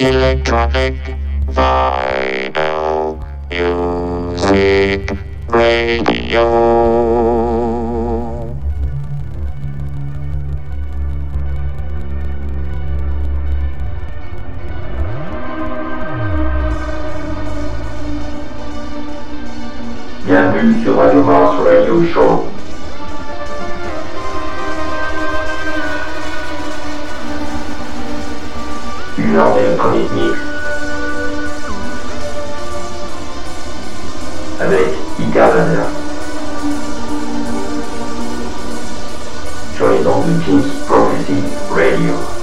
Electronic Vinyl Music Radio. Bienvenue sur Radio Mars Radio Show. Norden primitif. Avec Icarander. Sur les ondes de Pink Prophecy Radio.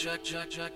Jack, Jack, Jack.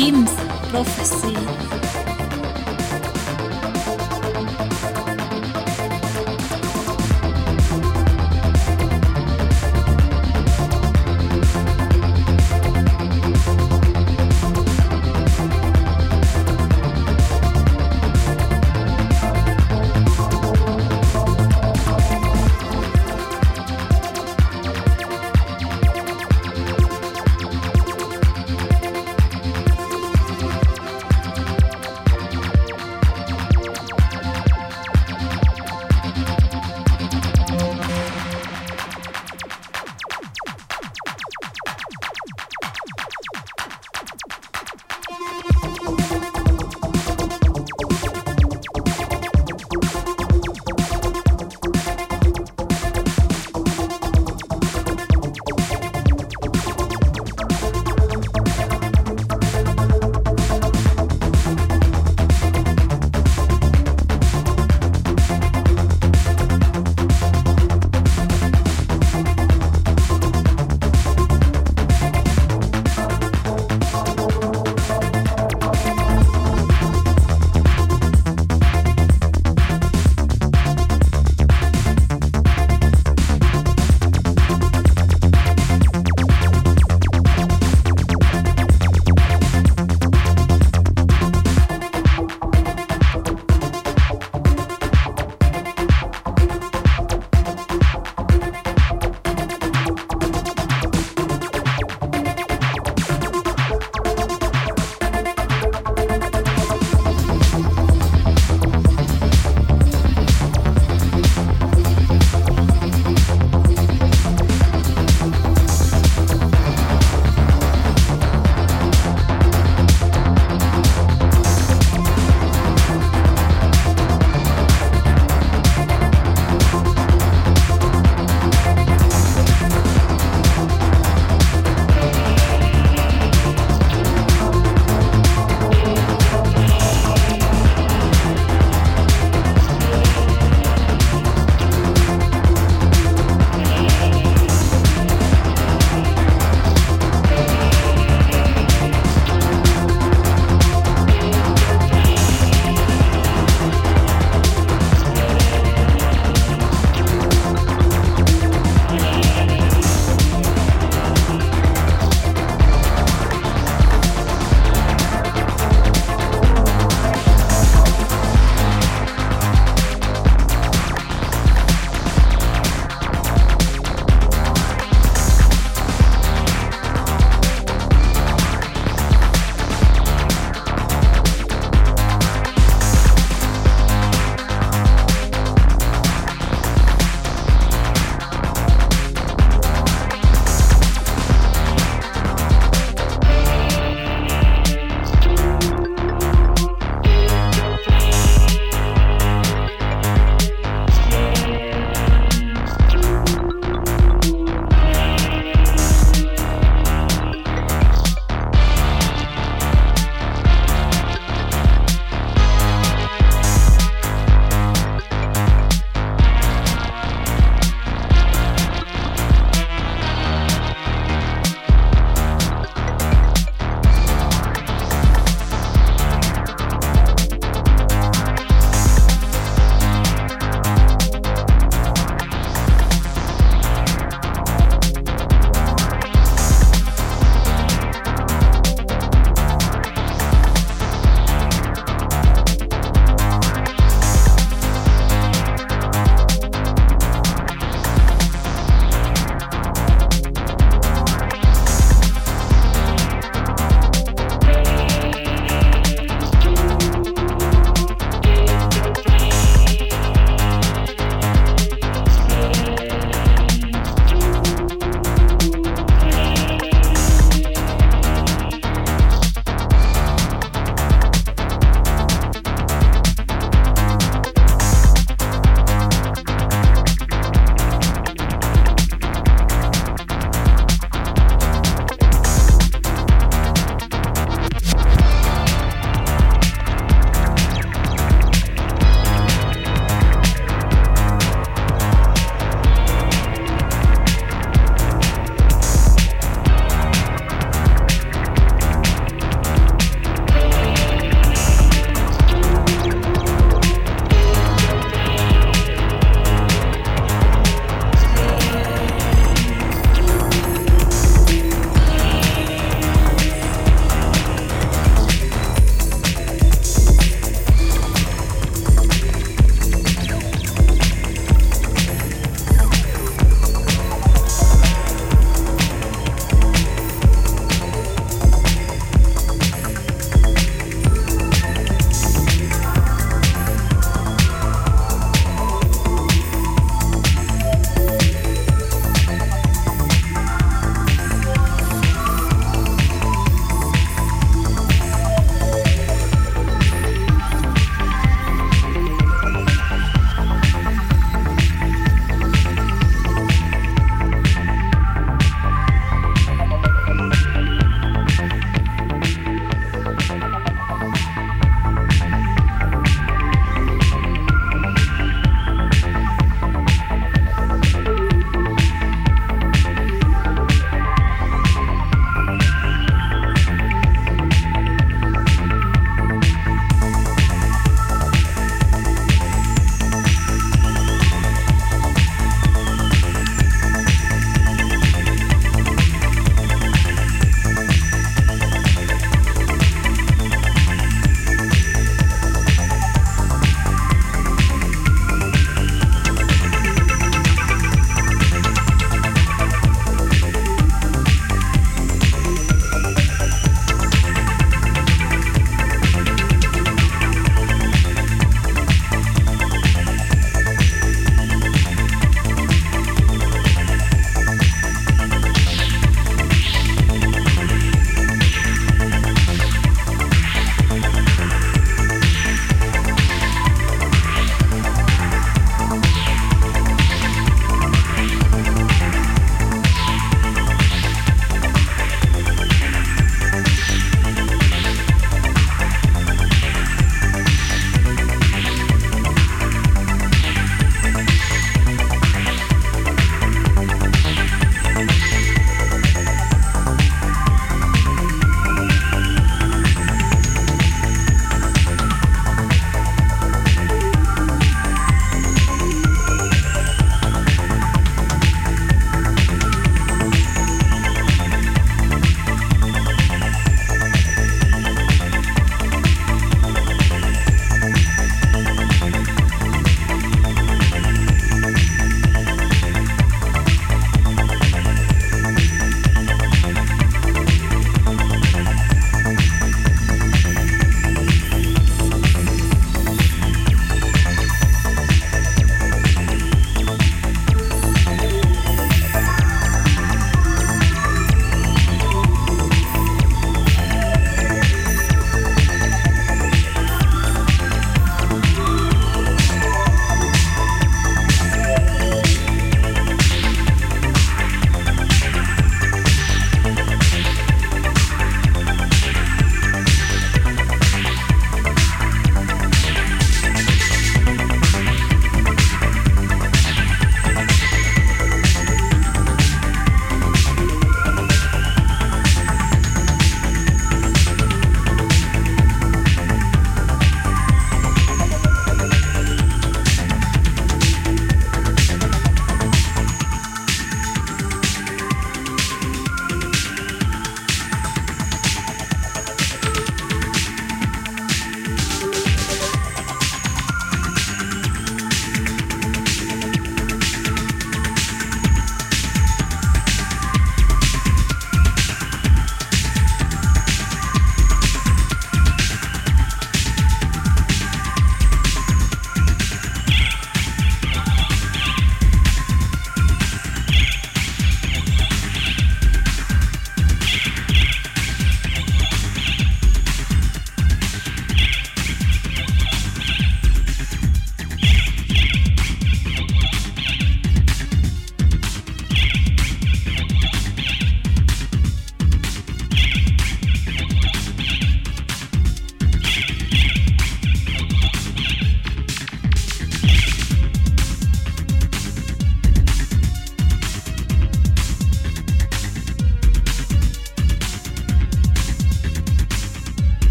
Dreams prophecy.